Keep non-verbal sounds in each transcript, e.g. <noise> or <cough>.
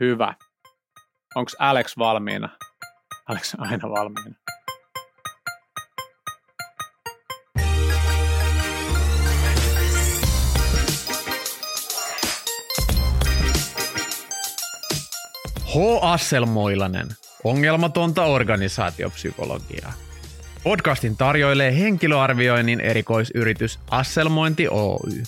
Hyvä. Onko Alex valmiina? Alex on aina valmiina. H. Asselmoilanen. Ongelmatonta organisaatiopsykologiaa. Podcastin tarjoilee henkilöarvioinnin erikoisyritys Asselmointi Oy.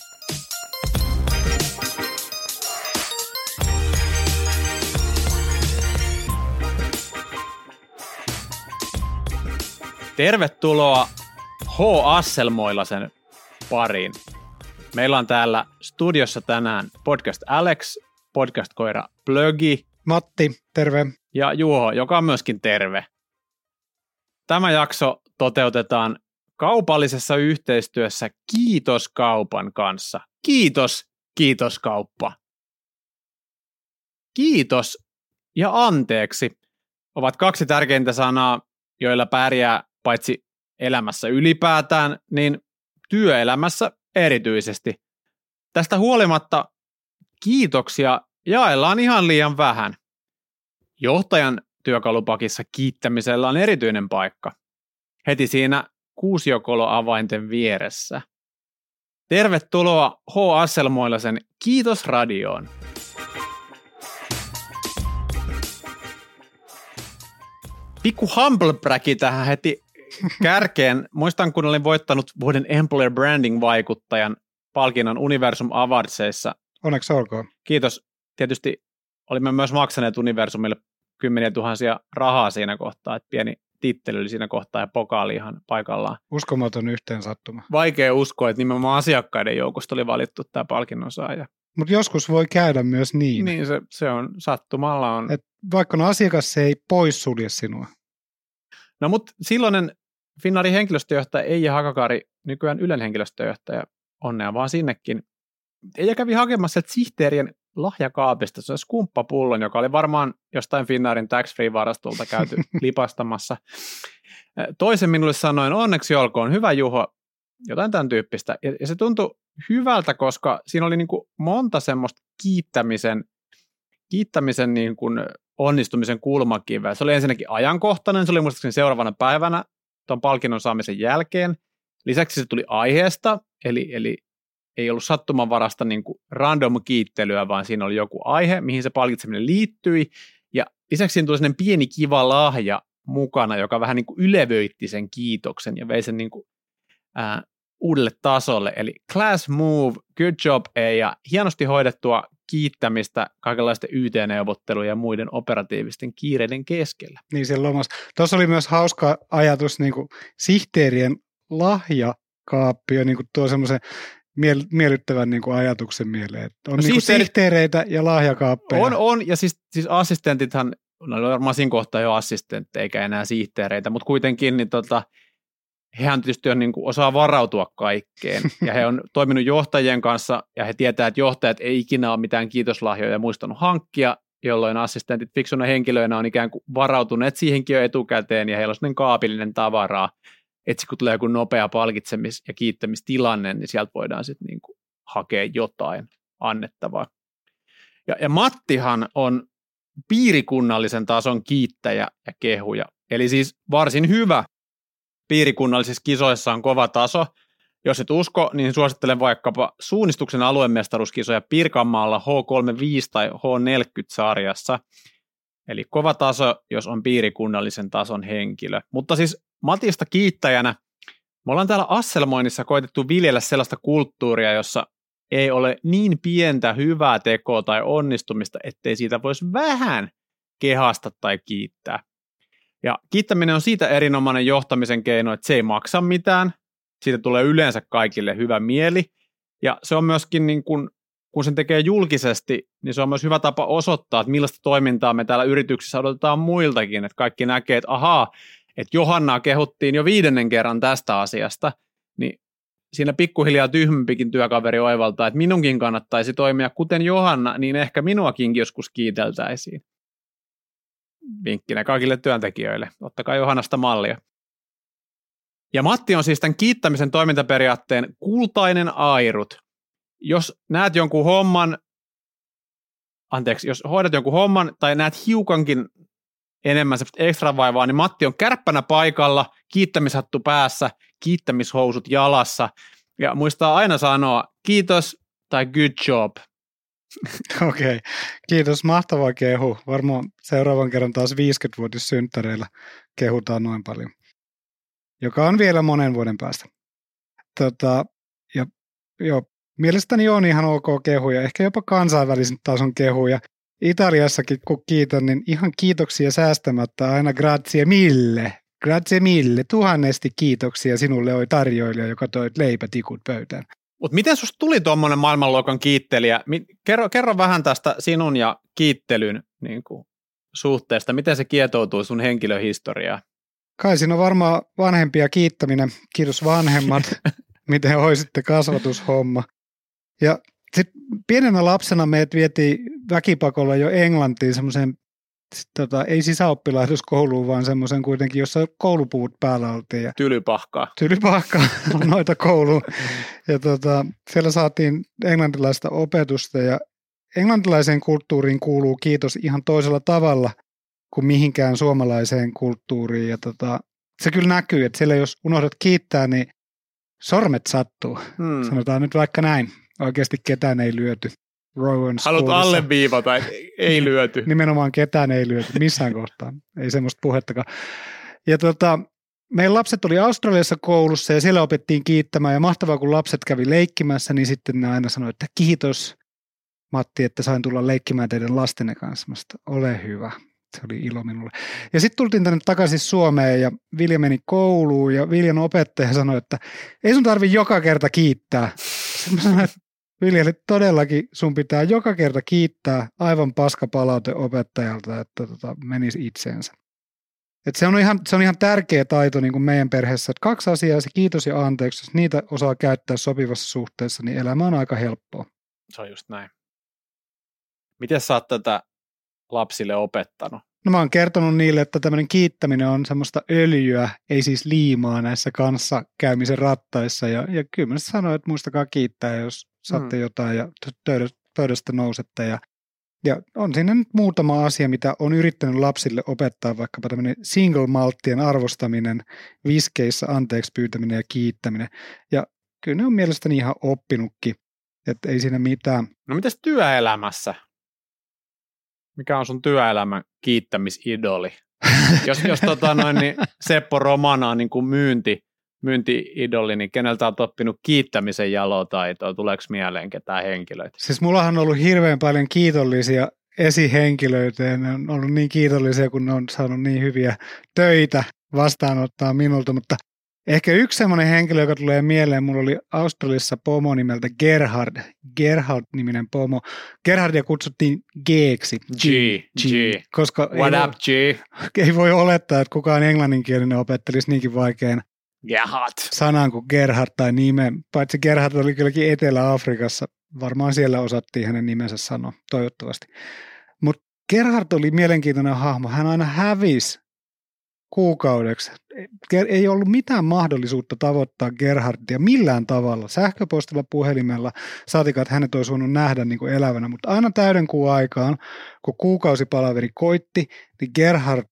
Tervetuloa H. Asselmoilasen pariin. Meillä on täällä studiossa tänään podcast Alex, podcast-koira Plögi Matti, terve. ja Juho, joka on myöskin terve. Tämä jakso toteutetaan kaupallisessa yhteistyössä Kiitos kaupan kanssa. Kiitos, kiitos kauppa. Kiitos ja anteeksi ovat kaksi tärkeintä sanaa, joilla pärjää paitsi elämässä ylipäätään, niin työelämässä erityisesti. Tästä huolimatta kiitoksia jaellaan ihan liian vähän. Johtajan työkalupakissa kiittämisellä on erityinen paikka. Heti siinä kuusiokolo-avainten vieressä. Tervetuloa H. Asselmoilasen Kiitos radioon. Pikku humble tähän heti kärkeen. Muistan, kun olin voittanut vuoden Employer Branding-vaikuttajan palkinnon Universum Awardsissa. Onneksi olkoon. Kiitos. Tietysti olimme myös maksaneet Universumille kymmeniä tuhansia rahaa siinä kohtaa, että pieni tittely oli siinä kohtaa ja pokaali ihan paikallaan. Uskomaton yhteen sattuma. Vaikea uskoa, että nimenomaan asiakkaiden joukosta oli valittu tämä palkinnon saaja. Mutta joskus voi käydä myös niin, niin. Se, se on sattumalla on. että vaikka no asiakas se ei poissulje sinua. No mutta silloinen Finnaarin henkilöstöjohtaja Eija Hakakari, nykyään Ylen henkilöstöjohtaja, onnea vaan sinnekin. Eija kävi hakemassa sieltä sihteerien lahjakaapista se skumppapullon, joka oli varmaan jostain Finnaarin tax-free-varastolta käyty <laughs> lipastamassa. Toisen minulle sanoin, onneksi olkoon, hyvä Juho, jotain tämän tyyppistä. Ja, ja se tuntui hyvältä, koska siinä oli niin kuin monta semmoista kiittämisen, kiittämisen niin kuin onnistumisen kulmakiveä. Se oli ensinnäkin ajankohtainen, se oli muistaakseni seuraavana päivänä tuon palkinnon saamisen jälkeen. Lisäksi se tuli aiheesta, eli, eli ei ollut sattumanvarasta niin kuin random kiittelyä, vaan siinä oli joku aihe, mihin se palkitseminen liittyi. Ja lisäksi siinä tuli sellainen pieni kiva lahja mukana, joka vähän niin kuin ylevöitti sen kiitoksen ja vei sen niin kuin, ää, uudelle tasolle. Eli class move, good job, ja hienosti hoidettua kiittämistä kaikenlaisten YT-neuvottelujen ja muiden operatiivisten kiireiden keskellä. Niin siellä lomassa. Tuossa oli myös hauska ajatus niin kuin sihteerien lahjakaappi on niin kuin tuo semmoisen miel- miellyttävän niin kuin ajatuksen mieleen. Että on No no niin kuin sihteeri- sihteereitä ja lahjakaappeja. On, on, ja siis, siis assistentithan, no oli varmaan siinä kohtaa jo assistentteja eikä enää sihteereitä, mutta kuitenkin niin tota, hehän tietysti on, niin kuin, osaa varautua kaikkeen, ja he on toiminut johtajien kanssa, ja he tietää, että johtajat ei ikinä ole mitään kiitoslahjoja muistanut hankkia, jolloin assistentit fiksuna henkilöinä on ikään kuin varautuneet siihenkin jo etukäteen, ja heillä on sellainen kaapillinen tavaraa, että kun tulee joku nopea palkitsemis- ja kiittämistilanne, niin sieltä voidaan sitten niin kuin hakea jotain annettavaa. Ja, ja Mattihan on piirikunnallisen tason kiittäjä ja kehuja. Eli siis varsin hyvä. Piirikunnallisissa kisoissa on kova taso. Jos et usko, niin suosittelen vaikkapa suunnistuksen aluemestaruuskisoja Pirkanmaalla H35 tai H40-sarjassa. Eli kova taso, jos on piirikunnallisen tason henkilö. Mutta siis Matista kiittäjänä, me ollaan täällä Asselmoinnissa koitettu viljellä sellaista kulttuuria, jossa ei ole niin pientä hyvää tekoa tai onnistumista, ettei siitä voisi vähän kehasta tai kiittää. Ja kiittäminen on siitä erinomainen johtamisen keino, että se ei maksa mitään, siitä tulee yleensä kaikille hyvä mieli, ja se on myöskin niin kuin, kun sen tekee julkisesti, niin se on myös hyvä tapa osoittaa, että millaista toimintaa me täällä yrityksessä odotetaan muiltakin, että kaikki näkee, että ahaa, että Johannaa kehuttiin jo viidennen kerran tästä asiasta, niin siinä pikkuhiljaa tyhmempikin työkaveri oivaltaa, että minunkin kannattaisi toimia kuten Johanna, niin ehkä minuakin joskus kiiteltäisiin. Vinkkinä kaikille työntekijöille. Ottakaa Johannasta mallia. Ja Matti on siis tämän kiittämisen toimintaperiaatteen kultainen airut. Jos näet jonkun homman, anteeksi, jos hoidat jonkun homman tai näet hiukankin enemmän semmoista ekstra vaivaa, niin Matti on kärppänä paikalla, kiittämishattu päässä, kiittämishousut jalassa ja muistaa aina sanoa kiitos tai good job. <laughs> Okei, okay. kiitos. Mahtava kehu. Varmaan seuraavan kerran taas 50-vuotissynttäreillä kehutaan noin paljon, joka on vielä monen vuoden päästä. Tota, ja, jo, mielestäni on ihan ok kehuja, ehkä jopa kansainvälisen tason kehuja. Italiassakin kun kiitän, niin ihan kiitoksia säästämättä aina grazie mille. Grazie mille. Tuhannesti kiitoksia sinulle oi tarjoilija, joka toi leipätikut pöytään. Mutta miten susta tuli tuommoinen maailmanluokan kiittelijä? Kerro, kerro vähän tästä sinun ja kiittelyn niin kuin, suhteesta. Miten se kietoutuu sun henkilöhistoriaan? Kai siinä on varmaan vanhempia kiittäminen. Kiitos vanhemmat, <laughs> miten hoisitte kasvatushomma. Ja sitten pienenä lapsena meidät vietiin väkipakolla jo Englantiin semmoiseen, tota, ei sisäoppilaitoskouluun, vaan semmoisen kuitenkin, jossa koulupuut päällä oltiin. Ja tylypahkaa. Tylypahkaa, <laughs> noita kouluun. Ja tota, siellä saatiin englantilaista opetusta ja englantilaiseen kulttuuriin kuuluu kiitos ihan toisella tavalla kuin mihinkään suomalaiseen kulttuuriin. Ja tota, se kyllä näkyy, että siellä jos unohdat kiittää, niin sormet sattuu. Hmm. Sanotaan nyt vaikka näin. Oikeasti ketään ei lyöty. Rowan Haluat alleviivata, ei lyöty. Nimenomaan ketään ei lyöty missään kohtaa. Ei semmoista puhettakaan. Ja tota, meidän lapset oli Australiassa koulussa ja siellä opettiin kiittämään ja mahtavaa kun lapset kävi leikkimässä, niin sitten ne aina sanoi, että kiitos Matti, että sain tulla leikkimään teidän lastenne kanssa. Masta, ole hyvä. Se oli ilo minulle. Ja sitten tultiin tänne takaisin Suomeen ja Vilja meni kouluun ja Viljan opettaja sanoi, että ei sun tarvi joka kerta kiittää. Sitten mä sanoin, että Viljeli, todellakin sun pitää joka kerta kiittää aivan paska palaute opettajalta, että tota, menisi itseensä. Et se, on ihan, se on ihan tärkeä taito niin kuin meidän perheessä, että kaksi asiaa, se kiitos ja anteeksi, jos niitä osaa käyttää sopivassa suhteessa, niin elämä on aika helppoa. Se on just näin. Miten sä oot tätä lapsille opettanut? No mä oon kertonut niille, että tämmöinen kiittäminen on semmoista öljyä, ei siis liimaa näissä kanssa käymisen rattaissa. Ja, ja kyllä mä sanoin, että muistakaa kiittää, jos saatte mm. jotain ja pöydästä nousette. Ja, ja on siinä nyt muutama asia, mitä on yrittänyt lapsille opettaa, vaikkapa tämmöinen single malttien arvostaminen, viskeissä anteeksi pyytäminen ja kiittäminen. Ja kyllä ne on mielestäni ihan oppinutkin, että ei siinä mitään. No mitäs työelämässä? Mikä on sun työelämän kiittämisidoli? <laughs> jos jos tota noin, niin Seppo Romana on niin kuin myynti, myynti-idoli, niin keneltä on oppinut kiittämisen jalotaitoa? Tuleeko mieleen ketään henkilöitä? Siis mullahan on ollut hirveän paljon kiitollisia esihenkilöitä ja ne on ollut niin kiitollisia, kun ne on saanut niin hyviä töitä vastaanottaa minulta, mutta Ehkä yksi semmoinen henkilö, joka tulee mieleen, mulla oli Australiassa pomo nimeltä Gerhard, Gerhard-niminen pomo. Gerhardia kutsuttiin G-ksi. G, G. G. Koska What ei up, G? Ei voi olettaa, että kukaan englanninkielinen opettelisi niinkin vaikean Gerhard. sanan kuin Gerhard tai nimen. Paitsi Gerhard oli kylläkin Etelä-Afrikassa. Varmaan siellä osattiin hänen nimensä sanoa, toivottavasti. Mutta Gerhard oli mielenkiintoinen hahmo. Hän aina hävisi kuukaudeksi. Ei ollut mitään mahdollisuutta tavoittaa Gerhardia millään tavalla, sähköpostilla, puhelimella, saatikaan, että hänet olisi voinut nähdä niin kuin elävänä, mutta aina täyden kuun aikaan, kun kuukausipalaveri koitti, niin Gerhard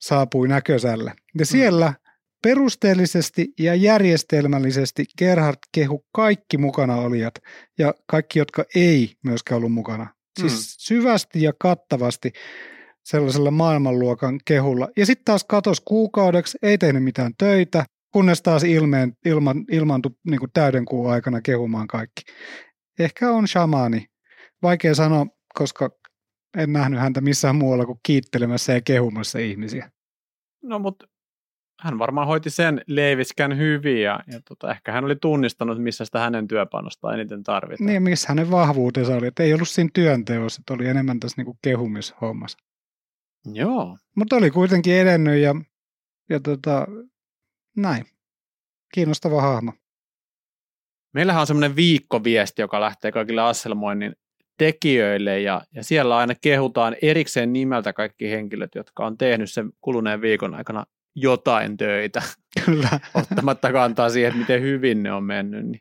saapui näkösälle. Ja mm. siellä perusteellisesti ja järjestelmällisesti Gerhard kehu kaikki mukana olijat ja kaikki, jotka ei myöskään ollut mukana. Siis mm. syvästi ja kattavasti sellaisella maailmanluokan kehulla. Ja sitten taas katos kuukaudeksi, ei tehnyt mitään töitä, kunnes taas ilmeen, ilman, ilmaantui niin täyden kuun aikana kehumaan kaikki. Ehkä on shamaani. Vaikea sanoa, koska en nähnyt häntä missään muualla kuin kiittelemässä ja kehumassa ihmisiä. No mutta hän varmaan hoiti sen leiviskän hyvin ja, ja tota, ehkä hän oli tunnistanut, missä sitä hänen työpanosta eniten tarvitaan. Niin, missä hänen vahvuutensa oli, että ei ollut siinä työnteossa, että oli enemmän tässä niinku kehumishommassa. Joo. Mutta oli kuitenkin edennyt ja, ja tota, näin. Kiinnostava hahmo. Meillähän on semmoinen viikkoviesti, joka lähtee kaikille Asselmoinnin tekijöille ja, ja siellä aina kehutaan erikseen nimeltä kaikki henkilöt, jotka on tehnyt sen kuluneen viikon aikana jotain töitä. Kyllä. <laughs> Ottamatta kantaa siihen, että miten hyvin ne on mennyt. Niin.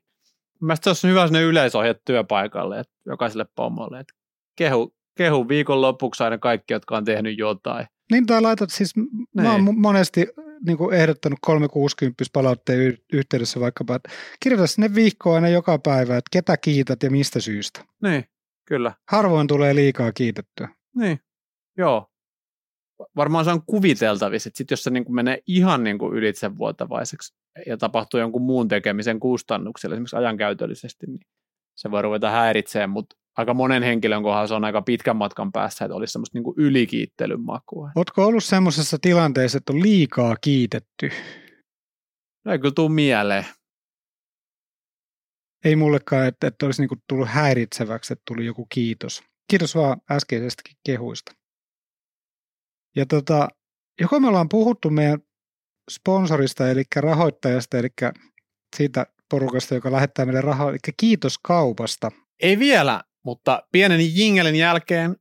Mielestäni se olisi hyvä sinne yleisohje työpaikalle, että jokaiselle pomolle, että kehu kehu viikonlopuksi aina kaikki, jotka on tehnyt jotain. Niin tai laitat siis, mä oon Niin. monesti niin kuin ehdottanut 360 palautteen yhteydessä vaikkapa, että kirjoita sinne vihkoon aina joka päivä, että ketä kiität ja mistä syystä. Niin, kyllä. Harvoin tulee liikaa kiitettyä. Niin, joo. Varmaan se on kuviteltavissa, että sit jos se niin kuin menee ihan niin kuin ylitsevuotavaiseksi ja tapahtuu jonkun muun tekemisen kustannuksella, esimerkiksi ajankäytöllisesti, niin se voi ruveta häiritsemään, mutta aika monen henkilön kohdalla se on aika pitkän matkan päässä, että olisi semmoista niin kuin ylikiittelyn makua. Ootko ollut semmoisessa tilanteessa, että on liikaa kiitetty? No ei kyllä tule mieleen. Ei mullekaan, että, että olisi niinku tullut häiritseväksi, että tuli joku kiitos. Kiitos vaan äskeisestäkin kehuista. Ja tota, joko me ollaan puhuttu meidän sponsorista, eli rahoittajasta, eli siitä porukasta, joka lähettää meille rahaa, eli kiitos kaupasta. Ei vielä, mutta pienen jingelin jälkeen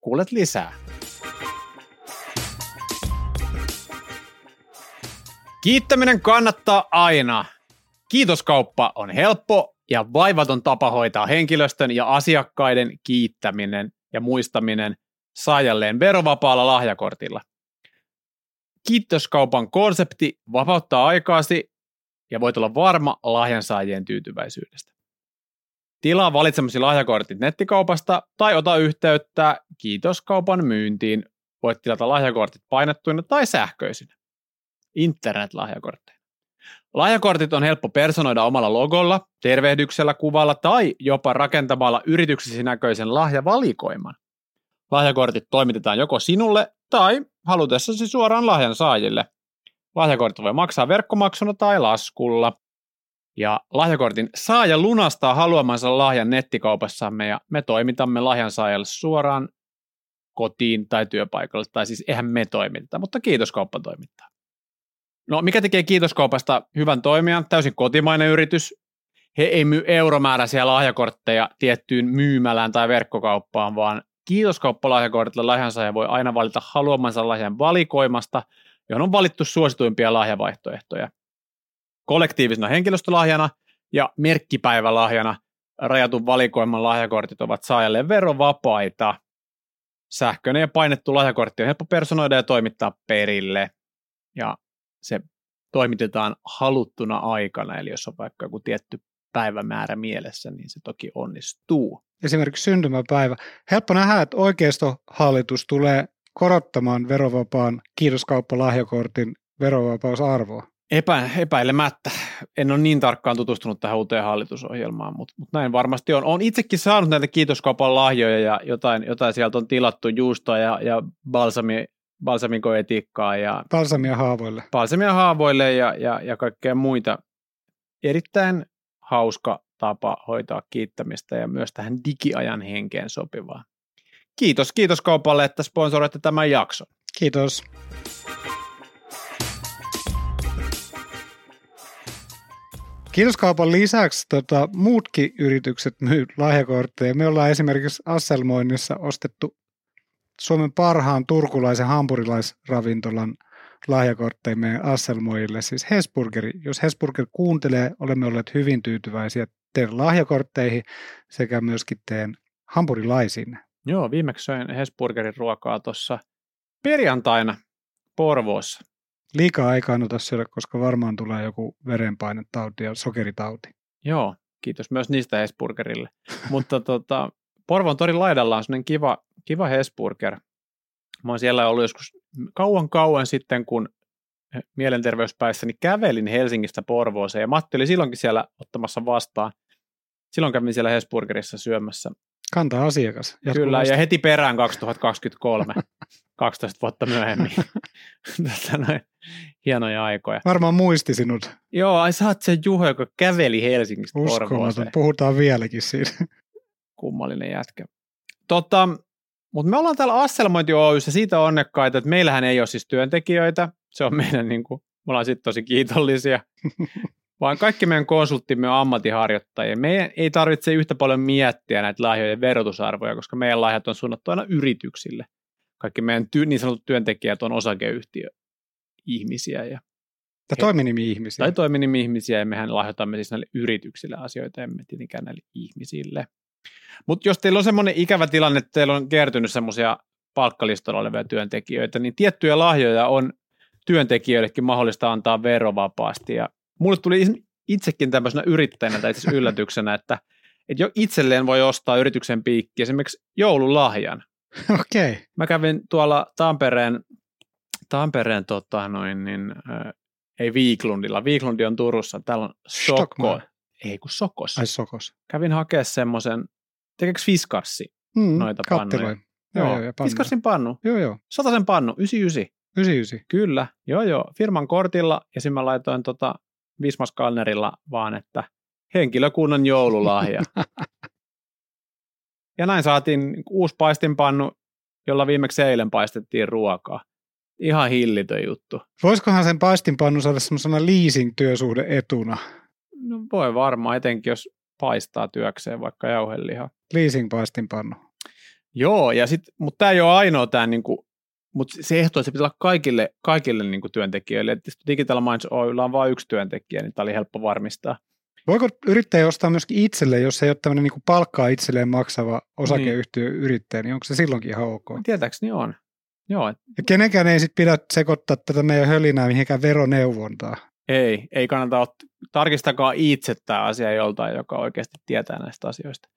kuulet lisää. Kiittäminen kannattaa aina. Kiitoskauppa on helppo ja vaivaton tapa hoitaa henkilöstön ja asiakkaiden kiittäminen ja muistaminen saajalleen verovapaalla lahjakortilla. Kiitoskaupan konsepti vapauttaa aikaasi ja voit olla varma lahjansaajien tyytyväisyydestä. Tilaa valitsemasi lahjakortit nettikaupasta tai ota yhteyttä kiitoskaupan myyntiin. Voit tilata lahjakortit painettuina tai sähköisinä. Internet-lahjakortteja. Lahjakortit on helppo personoida omalla logolla, tervehdyksellä, kuvalla tai jopa rakentamalla yrityksesi näköisen lahjavalikoiman. Lahjakortit toimitetaan joko sinulle tai halutessasi suoraan lahjan saajille. Lahjakortit voi maksaa verkkomaksuna tai laskulla. Ja lahjakortin saaja lunastaa haluamansa lahjan nettikaupassamme ja me toimitamme lahjan saajalle suoraan kotiin tai työpaikalle. Tai siis eihän me toimita, mutta kiitoskauppa toimittaa. No mikä tekee kiitoskaupasta hyvän toimijan? Täysin kotimainen yritys. He ei myy euromääräisiä lahjakortteja tiettyyn myymälään tai verkkokauppaan, vaan kiitoskauppalahjakortilla lahjansaaja voi aina valita haluamansa lahjan valikoimasta, johon on valittu suosituimpia lahjavaihtoehtoja. Kollektiivisena henkilöstölahjana ja merkkipäivälahjana rajatun valikoiman lahjakortit ovat saajalle verovapaita. Sähköinen ja painettu lahjakortti on helppo personoida ja toimittaa perille. Ja se toimitetaan haluttuna aikana, eli jos on vaikka joku tietty päivämäärä mielessä, niin se toki onnistuu. Esimerkiksi syntymäpäivä. Helppo nähdä, että oikeistohallitus tulee korottamaan verovapaan kiitoskauppalahjakortin verovapausarvoa. Epä, epäilemättä. En ole niin tarkkaan tutustunut tähän uuteen hallitusohjelmaan, mutta, mutta näin varmasti on. Olen itsekin saanut näitä kiitoskaupan lahjoja ja jotain, jotain sieltä on tilattu juustoa ja, ja balsami, balsamikoetiikkaa ja Balsamia haavoille. balsamia haavoille ja, ja, ja kaikkea muita. Erittäin hauska tapa hoitaa kiittämistä ja myös tähän digiajan henkeen sopivaa. Kiitos, kiitos kaupalle, että sponsoroitte tämän jakson. Kiitos. Kiitoskaupan lisäksi tota, muutkin yritykset myy lahjakortteja. Me ollaan esimerkiksi Asselmoinnissa ostettu Suomen parhaan turkulaisen hampurilaisravintolan lahjakortteja meidän Asselmoille, siis Hesburgeri. Jos Hesburger kuuntelee, olemme olleet hyvin tyytyväisiä teidän lahjakortteihin sekä myöskin teidän hampurilaisiin. Joo, viimeksi söin Hesburgerin ruokaa tuossa perjantaina Porvoossa. Liikaa ei kannata syödä, koska varmaan tulee joku verenpainetauti ja sokeritauti. Joo, kiitos myös niistä Hesburgerille. Mutta tota, Porvon torin laidalla on sellainen kiva, kiva Hesburger. Mä oon siellä ollut joskus kauan kauan sitten, kun mielenterveyspäissäni kävelin Helsingistä Porvooseen ja Matti oli silloinkin siellä ottamassa vastaan. Silloin kävin siellä Hesburgerissa syömässä. Kanta asiakas. Kyllä, jatkuvasti. ja heti perään 2023, 12 <laughs> vuotta myöhemmin. <laughs> Tätä noin, hienoja aikoja. Varmaan muisti sinut. Joo, ai sä oot se Juho, joka käveli Helsingistä Uskomaton. Porvooseen. Puhutaan vieläkin siitä. kummallinen jätkä. Tota, mutta me ollaan täällä Asselmointi Oyssä siitä onnekkaita, että meillähän ei ole siis työntekijöitä. Se on meidän, niin kuin, me ollaan sitten tosi kiitollisia. <laughs> Vaan kaikki meidän konsulttimme on ammattiharjoittajia. Meidän ei tarvitse yhtä paljon miettiä näitä lahjojen verotusarvoja, koska meidän lahjat on suunnattu aina yrityksille. Kaikki meidän ty- niin sanotut työntekijät on osakeyhtiö-ihmisiä ja, Tai toiminimi-ihmisiä. tai toiminimi-ihmisiä, ja mehän lahjoitamme siis näille yrityksille asioita, emme tietenkään näille ihmisille. Mutta jos teillä on semmoinen ikävä tilanne, että teillä on kertynyt semmoisia palkkalistoilla olevia työntekijöitä, niin tiettyjä lahjoja on työntekijöillekin mahdollista antaa verovapaasti. Ja mulle tuli itsekin tämmöisenä yrittäjänä tai itse yllätyksenä, että, että jo itselleen voi ostaa yrityksen piikki esimerkiksi joululahjan. Okei. Okay. Mä kävin tuolla Tampereen, Tampereen tota noin, niin, äh, ei Viiklundilla. Viiklundi on Turussa. Täällä on Sokko. Ei kun Sokos. Ai Sokos. Kävin hakea semmoisen, tekeekö Fiskarssi Mm, noita katteloin. pannuja? Joo, Joo, joo, ja pannuja. Fiskarsin pannu. Joo, joo. Satasen pannu, 99. 99. Kyllä, joo joo. Firman kortilla ja sitten mä laitoin tota Vismaskalnerilla vaan, että henkilökunnan joululahja. <laughs> ja näin saatiin uusi paistinpannu, jolla viimeksi eilen paistettiin ruokaa. Ihan hillitön juttu. Voisikohan sen paistinpannu saada semmoisena leasing-työsuhde etuna? Voi varmaan, etenkin jos paistaa työkseen vaikka jauhelihaa. Leasing-paistinpannu. Joo, ja sit, mutta tämä ei ole ainoa tämä, niinku, mutta se ehto, että se pitää olla kaikille, kaikille niinku työntekijöille. Et Digital Minds Oyllä on vain yksi työntekijä, niin tämä oli helppo varmistaa. Voiko yrittäjä ostaa myöskin itselle, jos ei ole tämmöinen niin palkkaa itselleen maksava osakeyhtiö yrittäjä, niin onko se silloinkin ihan ok? Tietääkseni on. Joo, Ja kenenkään ei sitten pidä sekoittaa tätä meidän hölinää mihinkään veroneuvontaa. Ei, ei kannata ottaa. Tarkistakaa itse tämä asia joltain, joka oikeasti tietää näistä asioista.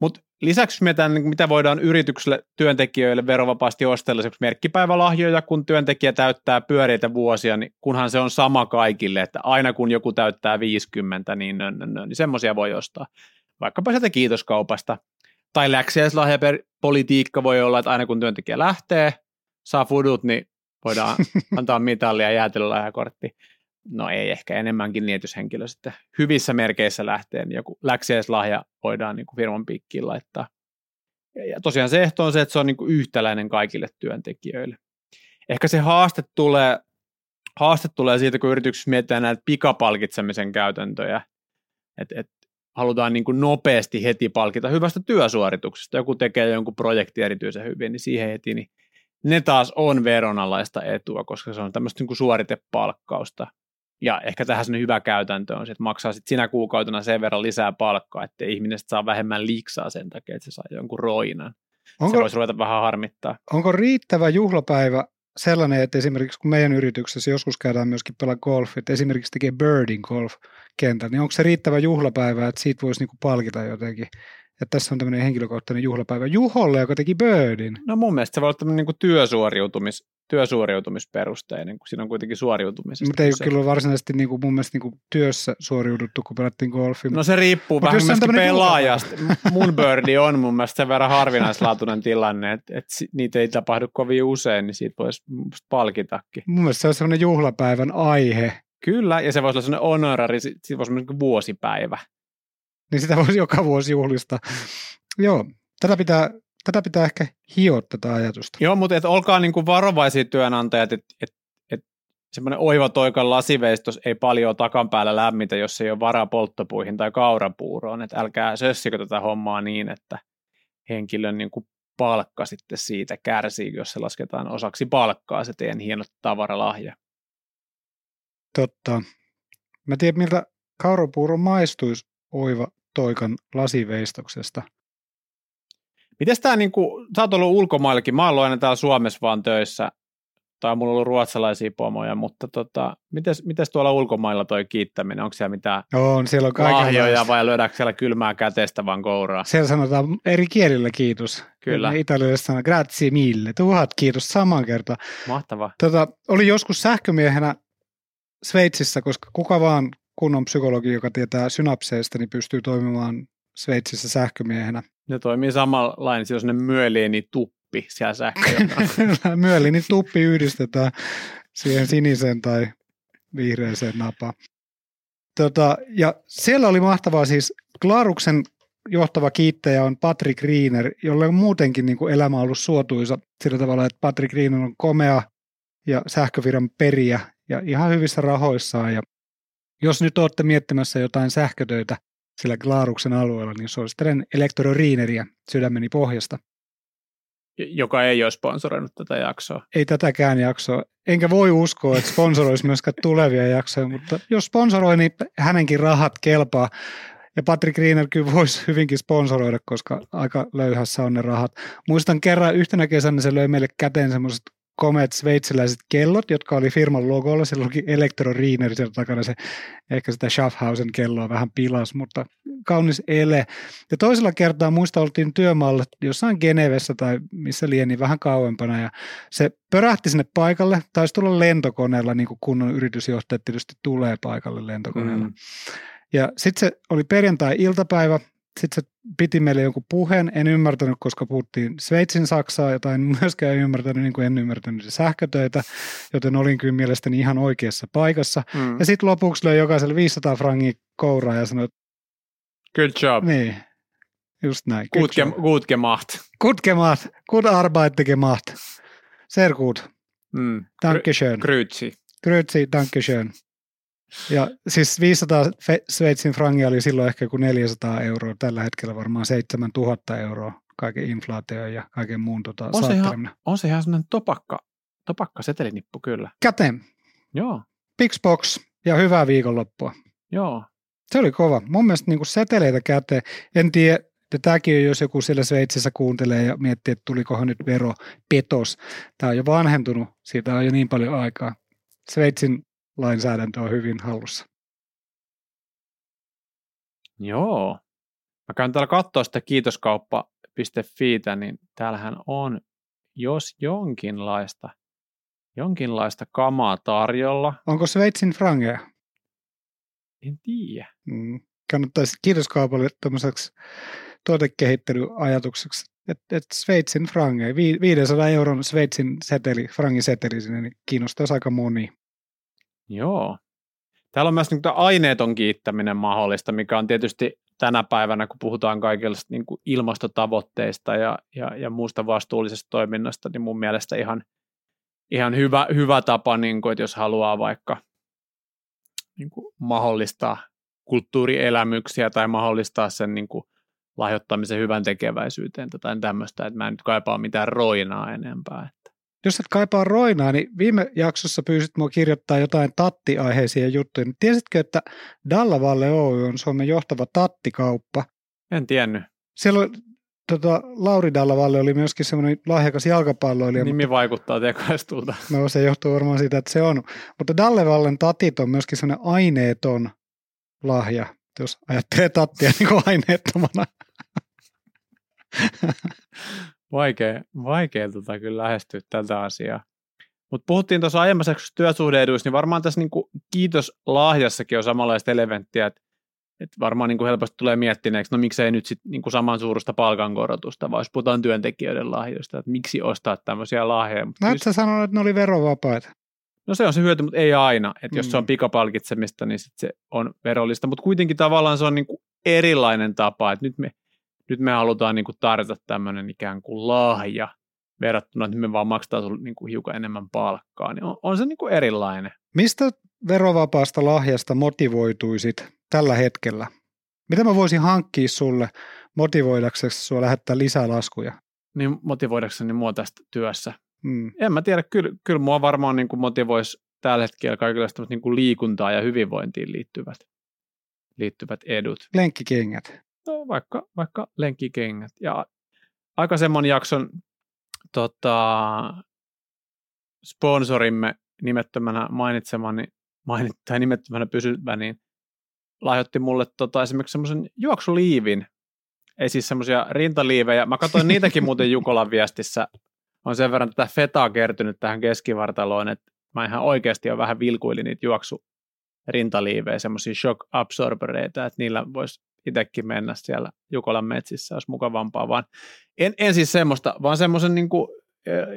Mutta lisäksi mietitään, niin mitä voidaan yritykselle, työntekijöille verovapaasti ostella, esimerkiksi merkkipäivälahjoja, kun työntekijä täyttää pyöreitä vuosia, niin kunhan se on sama kaikille, että aina kun joku täyttää 50, niin, nö, nö, nö, niin semmoisia voi ostaa. Vaikkapa sieltä kiitoskaupasta. Tai läksiäislahjapolitiikka voi olla, että aina kun työntekijä lähtee, saa fudut, niin voidaan <laughs> antaa mitallia ja jäätelölahjakortti. No ei ehkä enemmänkin niin, että jos henkilö sitten hyvissä merkeissä lähtee, niin joku läksiäislahja voidaan niin kuin firman piikkiin laittaa. Ja- Ja tosiaan se ehto on se, että se on niin kuin yhtäläinen kaikille työntekijöille. Ehkä se haaste tulee, haaste tulee siitä, kun yrityksessä mietitään näitä pikapalkitsemisen käytäntöjä, että et halutaan niin kuin nopeasti heti palkita hyvästä työsuorituksesta. Joku tekee jonkun projekti erityisen hyvin, niin siihen heti, niin ne taas on veronalaista etua, koska se on tämmöistä niin kuin suoritepalkkausta. Ja ehkä tähän sellainen hyvä käytäntö on se, että maksaa sit sinä kuukautena sen verran lisää palkkaa, että ihminen sit saa vähemmän liksaa sen takia, että se saa jonkun roinan. Se Onko, voisi ruveta vähän harmittaa. onko riittävä juhlapäivä sellainen, että esimerkiksi kun meidän yrityksessä joskus käydään myöskin pelaa golf, että esimerkiksi tekee birding golf-kentän, niin onko se riittävä juhlapäivä, että siitä voisi niinku palkita jotenkin? Että tässä on tämmöinen henkilökohtainen juhlapäivä Juholle, joka teki birdin. No mun mielestä se voi olla tämmöinen niin työsuoriutumis, työsuoriutumisperusteinen, kun siinä on kuitenkin suoriutumisesta. Mutta ei kyse. ole kyllä varsinaisesti niinku mun mielestä niinku työssä suoriuduttu, kun pelattiin golfia. No se riippuu Mut vähän se myöskin tämmönen pelaajasta. Mun birdi on mun mielestä sen verran harvinaislaatuinen tilanne, että, että niitä ei tapahdu kovin usein, niin siitä voisi mun mielestä palkitakin. mun mielestä se on semmoinen juhlapäivän aihe, Kyllä, ja se voisi olla sellainen honorari, siitä voisi olla niin kuin vuosipäivä. niin sitä voisi joka vuosi juhlistaa. Joo, tätä pitää, tätä pitää ehkä hioa tätä ajatusta. Joo, mutta et olkaa niin kuin varovaisia työnantajat, että et, et semmoinen oiva toikan lasiveistos ei paljon takan päällä lämmitä, jos ei ole varaa polttopuihin tai kaurapuuroon. Että älkää sössikö tätä hommaa niin, että henkilön niin kuin palkka sitten siitä kärsii, jos se lasketaan osaksi palkkaa, se teidän hieno tavaralahja. Totta. Mä tiedän, miltä kaurapuuro maistuisi oiva toikan lasiveistoksesta. Miten tämä, niin kuin, sä oot ollut ulkomaillekin, mä oon ollut aina täällä Suomessa vaan töissä, tai mulla on ollut ruotsalaisia pomoja, mutta tota, mites, mites tuolla ulkomailla toi kiittäminen, onko siellä mitään On, siellä on lahjoja vai lyödäänkö siellä kylmää kätestä vaan kouraa? Siellä sanotaan eri kielillä kiitos. Kyllä. Italialaiset sanoo grazie mille, tuhat kiitos saman kertaan. Mahtavaa. Tota, oli joskus sähkömiehenä Sveitsissä, koska kuka vaan kunnon psykologi, joka tietää synapseista, niin pystyy toimimaan Sveitsissä sähkömiehenä. Ne toimii samanlainen, on sellainen myölieni tuppi siellä sähköjä. <laughs> Myöli, niin tuppi yhdistetään siihen siniseen tai vihreäseen napaan. Tota, ja siellä oli mahtavaa siis Klaruksen johtava kiittäjä on Patrick Riener, jolle on muutenkin niin kuin elämä ollut suotuisa sillä tavalla, että Patrick Riener on komea ja sähköviran periä ja ihan hyvissä rahoissaan. Ja jos nyt olette miettimässä jotain sähkötöitä sillä Klaruksen alueella, niin suosittelen Elektro Rieneriä sydämeni pohjasta. joka ei ole sponsoroinut tätä jaksoa. Ei tätäkään jaksoa. Enkä voi uskoa, että sponsoroisi myöskään tulevia jaksoja, mutta jos sponsoroi, niin hänenkin rahat kelpaa. Ja Patrick Greener kyllä voisi hyvinkin sponsoroida, koska aika löyhässä on ne rahat. Muistan kerran yhtenä kesänä se löi meille käteen semmoiset komeat sveitsiläiset kellot, jotka oli firman logolla. Siellä oli Electro Riener siellä takana. Se, ehkä sitä Schaffhausen kelloa vähän pilas, mutta kaunis ele. Ja toisella kertaa muista oltiin työmaalla jossain Genevessä tai missä lieni vähän kauempana. Ja se pörähti sinne paikalle. Taisi tulla lentokoneella, niin kuin kunnon yritysjohtajat tietysti tulee paikalle lentokoneella. Mm. Ja sitten se oli perjantai-iltapäivä, sitten se piti meille jonkun puheen. En ymmärtänyt, koska puhuttiin Sveitsin Saksaa, jota en myöskään ymmärtänyt, niin kuin en ymmärtänyt sähkötöitä, joten olin kyllä mielestäni ihan oikeassa paikassa. Mm. Ja sitten lopuksi löi jokaiselle 500 frangia kouraa ja sanoi, Good job. Niin, just näin. Good, good, good gemacht. Good gemacht. Good Arbeit gemacht. Sehr gut. Mm. Danke schön. Grüezi. Grüezi, danke schön. Ja siis 500 Sveitsin frangia oli silloin ehkä kuin 400 euroa, tällä hetkellä varmaan 7000 euroa kaiken inflaatio ja kaiken muun tota on, se ihan, on se ihan topakka, topakka setelinippu kyllä. Käteen. Joo. Pixbox ja hyvää viikonloppua. Joo. Se oli kova. Mun mielestä niin seteleitä käteen. En tiedä, että tämäkin on, jos joku siellä Sveitsissä kuuntelee ja miettii, että tulikohan nyt vero petos. Tämä on jo vanhentunut, siitä on jo niin paljon aikaa. Sveitsin lainsäädäntö on hyvin hallussa. Joo. Mä käyn täällä katsoa sitä kiitoskauppa.fiitä, niin täällähän on jos jonkinlaista, jonkinlaista kamaa tarjolla. Onko Sveitsin frangeja? En tiedä. Mm. Kannattaisi kiitoskaupalle tämmöiseksi tuotekehittelyajatukseksi, että et Sveitsin frange, 500 euron Sveitsin seteli, frangiseteli sinne, niin kiinnostaisi aika moni. Joo. Täällä on myös niin aineeton kiittäminen mahdollista, mikä on tietysti tänä päivänä, kun puhutaan kaikista niin ilmastotavoitteista ja, ja, ja muusta vastuullisesta toiminnasta, niin mun mielestä ihan, ihan hyvä, hyvä tapa, niin kuin, että jos haluaa vaikka niin kuin mahdollistaa kulttuurielämyksiä tai mahdollistaa sen niin kuin lahjoittamisen hyvän tekeväisyyteen tai tämmöistä, että mä en nyt kaipaa mitään roinaa enempää. Jos et kaipaa roinaa, niin viime jaksossa pyysit mua kirjoittaa jotain tattiaiheisia juttuja. Niin tiesitkö, että Dallavalle Oy on Suomen johtava tattikauppa? En tiennyt. Siellä on, tota, Lauri Dallavalle oli myöskin semmoinen lahjakas jalkapalloilija. Nimi mutta, vaikuttaa tekaistulta. No se johtuu varmaan siitä, että se on. Mutta Dallevallen tatit on myöskin semmoinen aineeton lahja, jos ajattelee tattia niin kuin aineettomana. <laughs> vaikea, vaikea tota kyllä lähestyä tätä asiaa. Mutta puhuttiin tuossa aiemmassa työsuhdeeduissa, niin varmaan tässä niinku kiitoslahjassakin on samanlaista elementtiä, että et varmaan niinku helposti tulee miettineeksi, no miksei nyt sitten niinku samansuurusta palkankorotusta, vai jos puhutaan työntekijöiden lahjoista, että miksi ostaa tämmöisiä lahjoja. no et sä sanonut, että ne oli verovapaita. No se on se hyöty, mutta ei aina. Että jos mm. se on mm. pikapalkitsemista, niin sit se on verollista. Mutta kuitenkin tavallaan se on niinku erilainen tapa, että nyt me nyt me halutaan niin kuin tarjota tämmöinen ikään kuin lahja verrattuna, että me vaan maksetaan sinulle niin kuin hiukan enemmän palkkaa, niin on, on se niin kuin erilainen. Mistä verovapaasta lahjasta motivoituisit tällä hetkellä? Mitä mä voisin hankkia sulle motivoidaksesi sua lähettää lisää laskuja? Niin motivoidakseni mua tästä työssä. Hmm. En mä tiedä, kyllä, kyllä mua varmaan niin kuin motivoisi tällä hetkellä kaikenlaista niin kuin liikuntaa ja hyvinvointiin liittyvät, liittyvät edut. Lenkkikengät. No vaikka, vaikka lenkkikengät. Ja aikaisemman jakson tota, sponsorimme nimettömänä mainitsemani, mainit, tai nimettömänä pysyvä, niin lahjoitti mulle tota, esimerkiksi semmoisen juoksuliivin. Ei siis semmoisia rintaliivejä. Mä katsoin niitäkin muuten <laughs> Jukolan viestissä. On sen verran tätä fetaa kertynyt tähän keskivartaloon, että mä ihan oikeasti jo vähän vilkuilin niitä juoksu rintaliivejä, semmoisia shock absorbereita, että niillä voisi itsekin mennä siellä Jukolan metsissä, olisi mukavampaa, vaan en, en siis semmoista, vaan semmoisen niin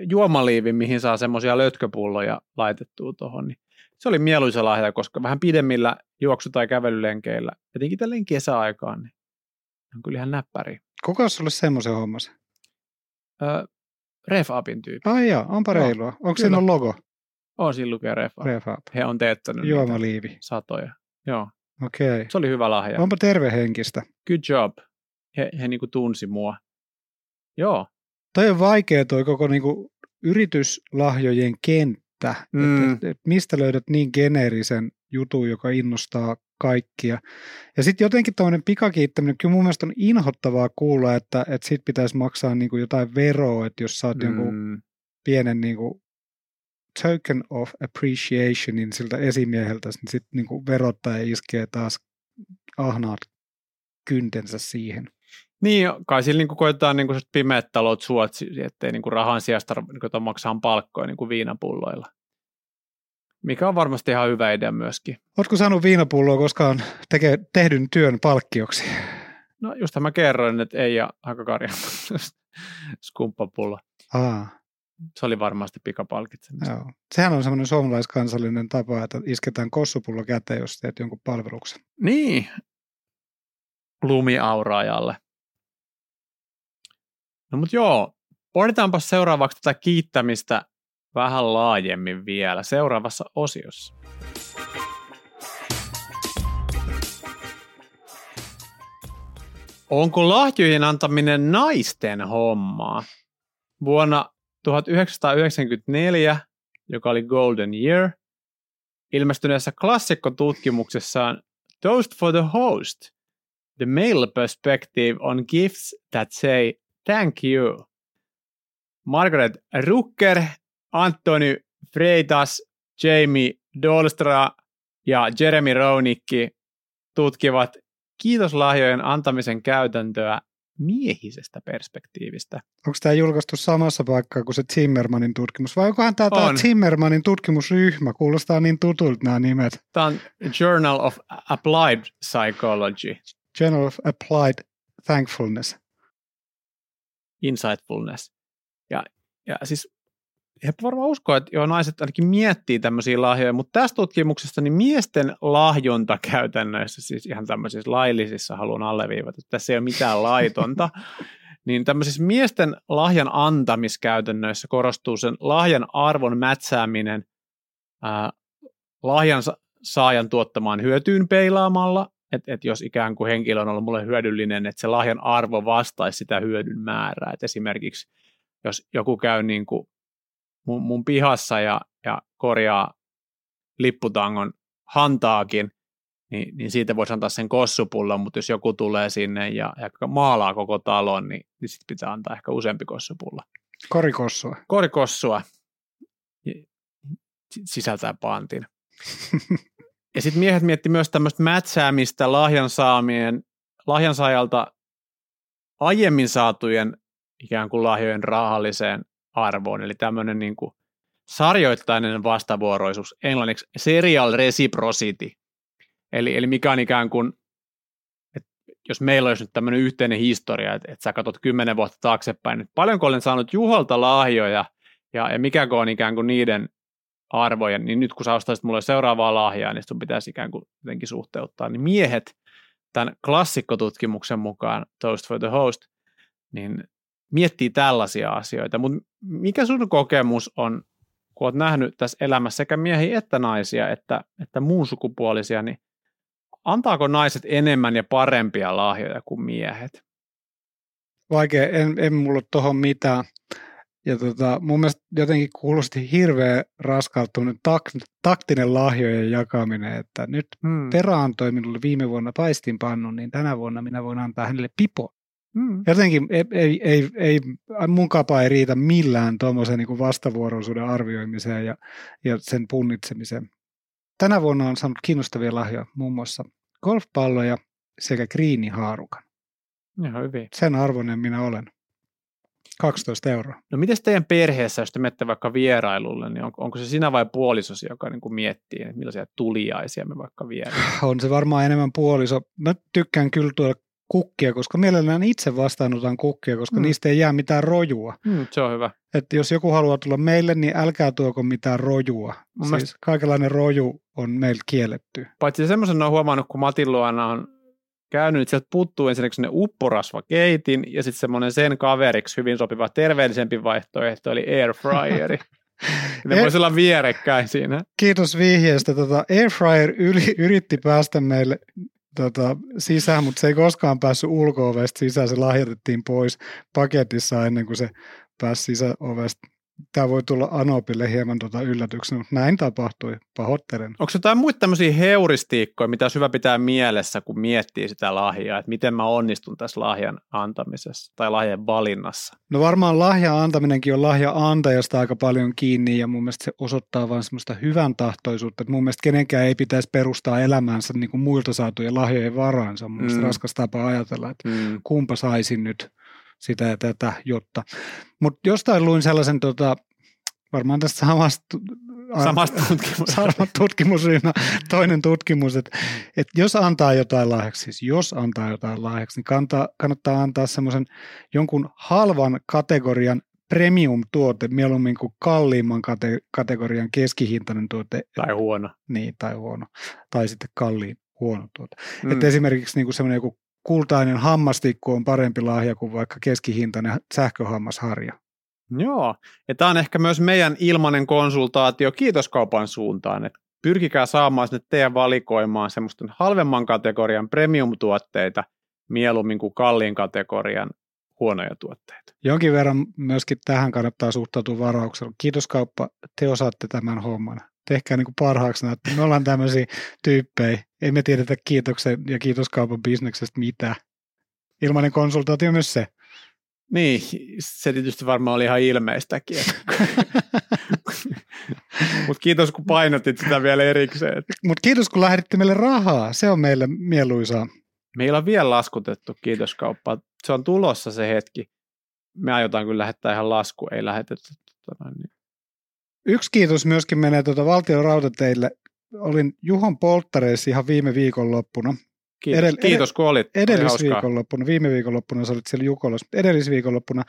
juomaliivin, mihin saa semmoisia lötköpulloja laitettua tuohon, niin se oli mieluisa lahja, koska vähän pidemmillä juoksu- tai kävelylenkeillä, etenkin tälleen kesäaikaan, niin on kyllä ihan näppäri. Kuka on sulle semmoisen hommassa? Öö, Refapin tyyppi. Ai joo, onpa no, reilua. Onko siinä logo? On, siinä lukee Refap. Refap. He on teettänyt Juomaliivi. satoja. Joo. Okei. Okay. Se oli hyvä lahja. Onpa tervehenkistä. Good job. He, he niinku tunsi mua. Joo. Toi on vaikea toi koko niinku yrityslahjojen kenttä. Mm. Et, et, et mistä löydät niin geneerisen jutun, joka innostaa kaikkia. Ja sitten jotenkin tämmöinen pikakiittäminen, kyllä mun mielestä on inhottavaa kuulla, että, että sit pitäisi maksaa niin kuin jotain veroa, että jos saat mm. jonkun pienen niin kuin token of appreciationin siltä esimieheltä, niin sitten niin verottaja iskee taas ahnaat kyntensä siihen. Niin, kai sillä niin koetaan niin pimeät talot suot, ettei niin rahan sijasta niin maksaa palkkoja niin viinapulloilla. Mikä on varmasti ihan hyvä idea myöskin. Oletko saanut viinapulloa koskaan teke, tehdyn työn palkkioksi? No just mä kerroin, että ei ja hakakarja <laughs> skumppapullo. Aa. Se oli varmasti pikapalkitsemista. Joo. Sehän on semmoinen suomalaiskansallinen tapa, että isketään kossupullo käteen, jos teet jonkun palveluksen. Niin, lumiauraajalle. No mutta joo, pohditaanpa seuraavaksi tätä kiittämistä vähän laajemmin vielä seuraavassa osiossa. Onko lahjojen antaminen naisten hommaa? Vuonna 1994, joka oli Golden Year, ilmestyneessä klassikkotutkimuksessaan Toast for the Host, The Male Perspective on Gifts That Say Thank You. Margaret Rucker, Antoni Freitas, Jamie Dolstra ja Jeremy Rownikki tutkivat kiitoslahjojen antamisen käytäntöä miehisestä perspektiivistä. Onko tämä julkaistu samassa paikkaa kuin se Zimmermanin tutkimus, vai onkohan tämä, tämä Zimmermanin tutkimusryhmä? Kuulostaa niin tutulta nämä nimet. Tämä on Journal of Applied Psychology. Journal of Applied Thankfulness. Insightfulness. Ja, ja siis he varmaan usko, että joo, naiset ainakin miettii tämmöisiä lahjoja, mutta tästä tutkimuksesta niin miesten lahjonta käytännössä, siis ihan tämmöisissä laillisissa haluan alleviivata, että tässä ei ole mitään laitonta, <laughs> niin tämmöisissä miesten lahjan antamiskäytännöissä korostuu sen lahjan arvon mätsääminen ää, lahjan saajan tuottamaan hyötyyn peilaamalla, että et jos ikään kuin henkilö on ollut mulle hyödyllinen, että se lahjan arvo vastaisi sitä hyödyn määrää. Et esimerkiksi jos joku käy niin kuin mun, mun pihassa ja, ja korjaa lipputangon hantaakin, niin, niin siitä voisi antaa sen kossupullon, mutta jos joku tulee sinne ja, ja maalaa koko talon, niin, niin sitten pitää antaa ehkä useampi kossupulla. Korikossua. Korikossua. Sisältää pantin. <laughs> ja sitten miehet mietti myös tämmöistä mätsäämistä lahjan saamien, lahjansaajalta aiemmin saatujen ikään kuin lahjojen rahalliseen arvoon. Eli tämmöinen niin kuin sarjoittainen vastavuoroisuus, englanniksi serial reciprocity. Eli, eli mikä on ikään kuin, että jos meillä olisi nyt tämmöinen yhteinen historia, että, että sä katsot kymmenen vuotta taaksepäin, että paljonko olen saanut Juholta lahjoja ja, ja mikä on ikään kuin niiden arvoja, niin nyt kun sä ostaisit mulle seuraavaa lahjaa, niin sun pitäisi ikään kuin jotenkin suhteuttaa. Niin miehet tämän klassikkotutkimuksen mukaan Toast for the Host, niin miettii tällaisia asioita, mutta mikä sun kokemus on, kun olet nähnyt tässä elämässä sekä miehiä että naisia, että, että muun sukupuolisia, niin antaako naiset enemmän ja parempia lahjoja kuin miehet? Vaikea, en, en mulla ole tuohon mitään. Ja tota, mun mielestä jotenkin kuulosti hirveän raskalta tak- taktinen lahjojen jakaminen, että nyt hmm. Pera antoi minulle viime vuonna paistinpannun, niin tänä vuonna minä voin antaa hänelle pipo. Mm. Jotenkin ei, ei, ei, ei, mun kapa ei riitä millään tuommoisen niin vastavuoroisuuden arvioimiseen ja, ja sen punnitsemiseen. Tänä vuonna on saanut kiinnostavia lahjoja, muun muassa golfpalloja sekä kriinihaarukan. Ihan hyvin. Sen arvoinen minä olen. 12 euroa. No miten teidän perheessä, jos te menette vaikka vierailulle, niin onko, onko se sinä vai puolisosi, joka niin kuin miettii, että millaisia tuliaisia me vaikka viedään? On se varmaan enemmän puoliso. Mä tykkään kyllä tuolla kukkia, koska mielellään itse vastaanotan kukkia, koska mm. niistä ei jää mitään rojua. Mm, se on hyvä. Että jos joku haluaa tulla meille, niin älkää tuoko mitään rojua. Mun siis mielestä... kaikenlainen roju on meillä kielletty. Paitsi semmoisen on huomannut, kun Matin luona on käynyt, että sieltä puuttuu ensinnäkin ne upporasva keitin ja sitten semmoinen sen kaveriksi hyvin sopiva terveellisempi vaihtoehto, eli airfryeri. <laughs> ne voisi olla vierekkäin siinä. Kiitos vihjeestä. Tota, Airfryer yli, yritti päästä meille tota, sisään, mutta se ei koskaan päässyt ulko sisään. Se lahjoitettiin pois paketissa ennen kuin se pääsi sisäovesta tämä voi tulla Anopille hieman tuota yllätyksenä, mutta näin tapahtui. Pahoittelen. Onko jotain muita tämmöisiä heuristiikkoja, mitä olisi hyvä pitää mielessä, kun miettii sitä lahjaa, että miten mä onnistun tässä lahjan antamisessa tai lahjan valinnassa? No varmaan lahjan antaminenkin on lahja antajasta aika paljon kiinni ja mun mielestä se osoittaa vain semmoista hyvän tahtoisuutta, että mun mielestä kenenkään ei pitäisi perustaa elämäänsä niin kuin muilta saatujen lahjojen varaan. Se on mun Mm. raskas tapa ajatella, että Mm. kumpa saisin nyt sitä ja tätä jotta. Mutta jostain luin sellaisen, tota, varmaan tästä samasta, Samasta sama tutkimusryhmä, toinen tutkimus, että, että jos antaa jotain lahjaksi, siis jos antaa jotain lahjaksi, niin kannattaa, kannattaa antaa semmoisen jonkun halvan kategorian premium-tuote, mieluummin kuin kalliimman kate- kategorian keskihintainen tuote, Tai huono. niin, tai huono, tai sitten kalliin huono tuote. Mm. Mm. Että esimerkiksi niin kuin semmoinen joku kultainen hammastikku on parempi lahja kuin vaikka keskihintainen sähköhammasharja. Joo, ja tämä on ehkä myös meidän ilmainen konsultaatio kiitoskaupan suuntaan, että pyrkikää saamaan sinne teidän valikoimaan semmoisten halvemman kategorian premium-tuotteita mieluummin kuin kalliin kategorian huonoja tuotteita. Jonkin verran myöskin tähän kannattaa suhtautua varauksella. Kiitos kauppa, te osaatte tämän homman. Tehkää niin kuin parhaaksi näyttää. Me ollaan tämmöisiä tyyppejä. Ei me tiedetä kiitoksen ja kiitoskaupan bisneksestä mitään. Ilmainen konsultaatio myös se. Niin, se tietysti varmaan oli ihan ilmeistäkin. <laughs> Mutta kiitos kun painotit sitä vielä erikseen. Mutta kiitos kun lähetitte meille rahaa. Se on meille mieluisaa. Meillä on vielä laskutettu kiitoskauppaa. Se on tulossa se hetki. Me aiotaan kyllä lähettää ihan lasku, ei lähetetty. Tota niin. Yksi kiitos myöskin menee tuota valtion rautateille. Olin Juhon polttareissa ihan viime viikonloppuna. Kiitos, Edell- kiitos kun olit. Edellisviikonloppuna, viime viikonloppuna sä olit siellä Jukolassa, edellisviikonloppuna.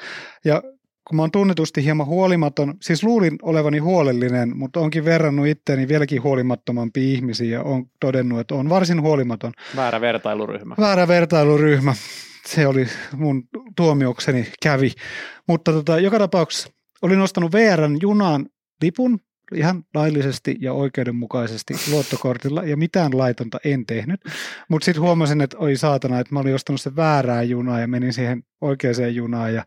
Ja kun mä oon tunnetusti hieman huolimaton, siis luulin olevani huolellinen, mutta onkin verrannut itteeni vieläkin huolimattomampiin ihmisiin ja on todennut, että on varsin huolimaton. Väärä vertailuryhmä. Väärä vertailuryhmä. Se oli mun tuomiokseni kävi. Mutta tota, joka tapauksessa olin ostanut VRn junaan lipun ihan laillisesti ja oikeudenmukaisesti luottokortilla ja mitään laitonta en tehnyt. Mutta sitten huomasin, että oi saatana, että mä olin ostanut sen väärää junaa ja menin siihen oikeaan junaan ja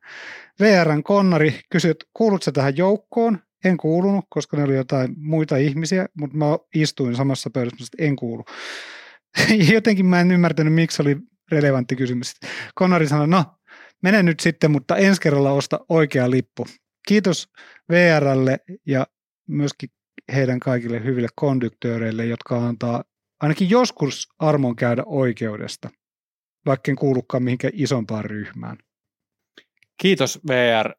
VRn konnari kysyi, että kuulutko tähän joukkoon? En kuulunut, koska ne oli jotain muita ihmisiä, mutta mä istuin samassa pöydässä, että en kuulu. <laughs> Jotenkin mä en ymmärtänyt, miksi se oli relevantti kysymys. Konnari sanoi, no mene nyt sitten, mutta ensi kerralla osta oikea lippu. Kiitos VRlle ja myöskin heidän kaikille hyville konduktööreille, jotka antaa ainakin joskus armon käydä oikeudesta, vaikka en kuulukaan mihinkään isompaan ryhmään. Kiitos VR.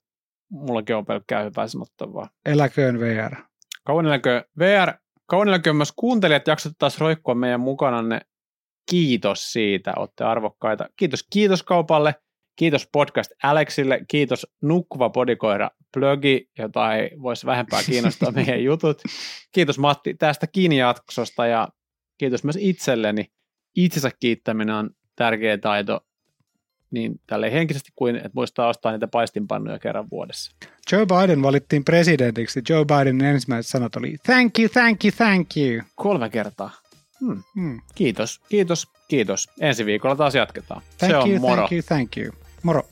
Mullakin on pelkkää hyvää sanottavaa. Eläköön VR. Kauan eläköön VR. Kauan eläköön myös kuuntelijat jaksot taas roikkua meidän mukananne. Kiitos siitä, olette arvokkaita. Kiitos kiitoskaupalle. Kiitos podcast Alexille, kiitos Nukkuva podikoira Plögi, jota ei voisi vähempää kiinnostaa meidän <laughs> jutut. Kiitos Matti tästä kiinni jaksosta ja kiitos myös itselleni. Itsensä kiittäminen on tärkeä taito niin tälle henkisesti kuin, että muistaa ostaa niitä paistinpannuja kerran vuodessa. Joe Biden valittiin presidentiksi. Joe Bidenin ensimmäiset sanat oli thank you, thank you, thank you. Kolme kertaa. Hmm. Hmm. Kiitos, kiitos, kiitos. Ensi viikolla taas jatketaan. Thank Se on you, moro. thank you, thank you. Moro.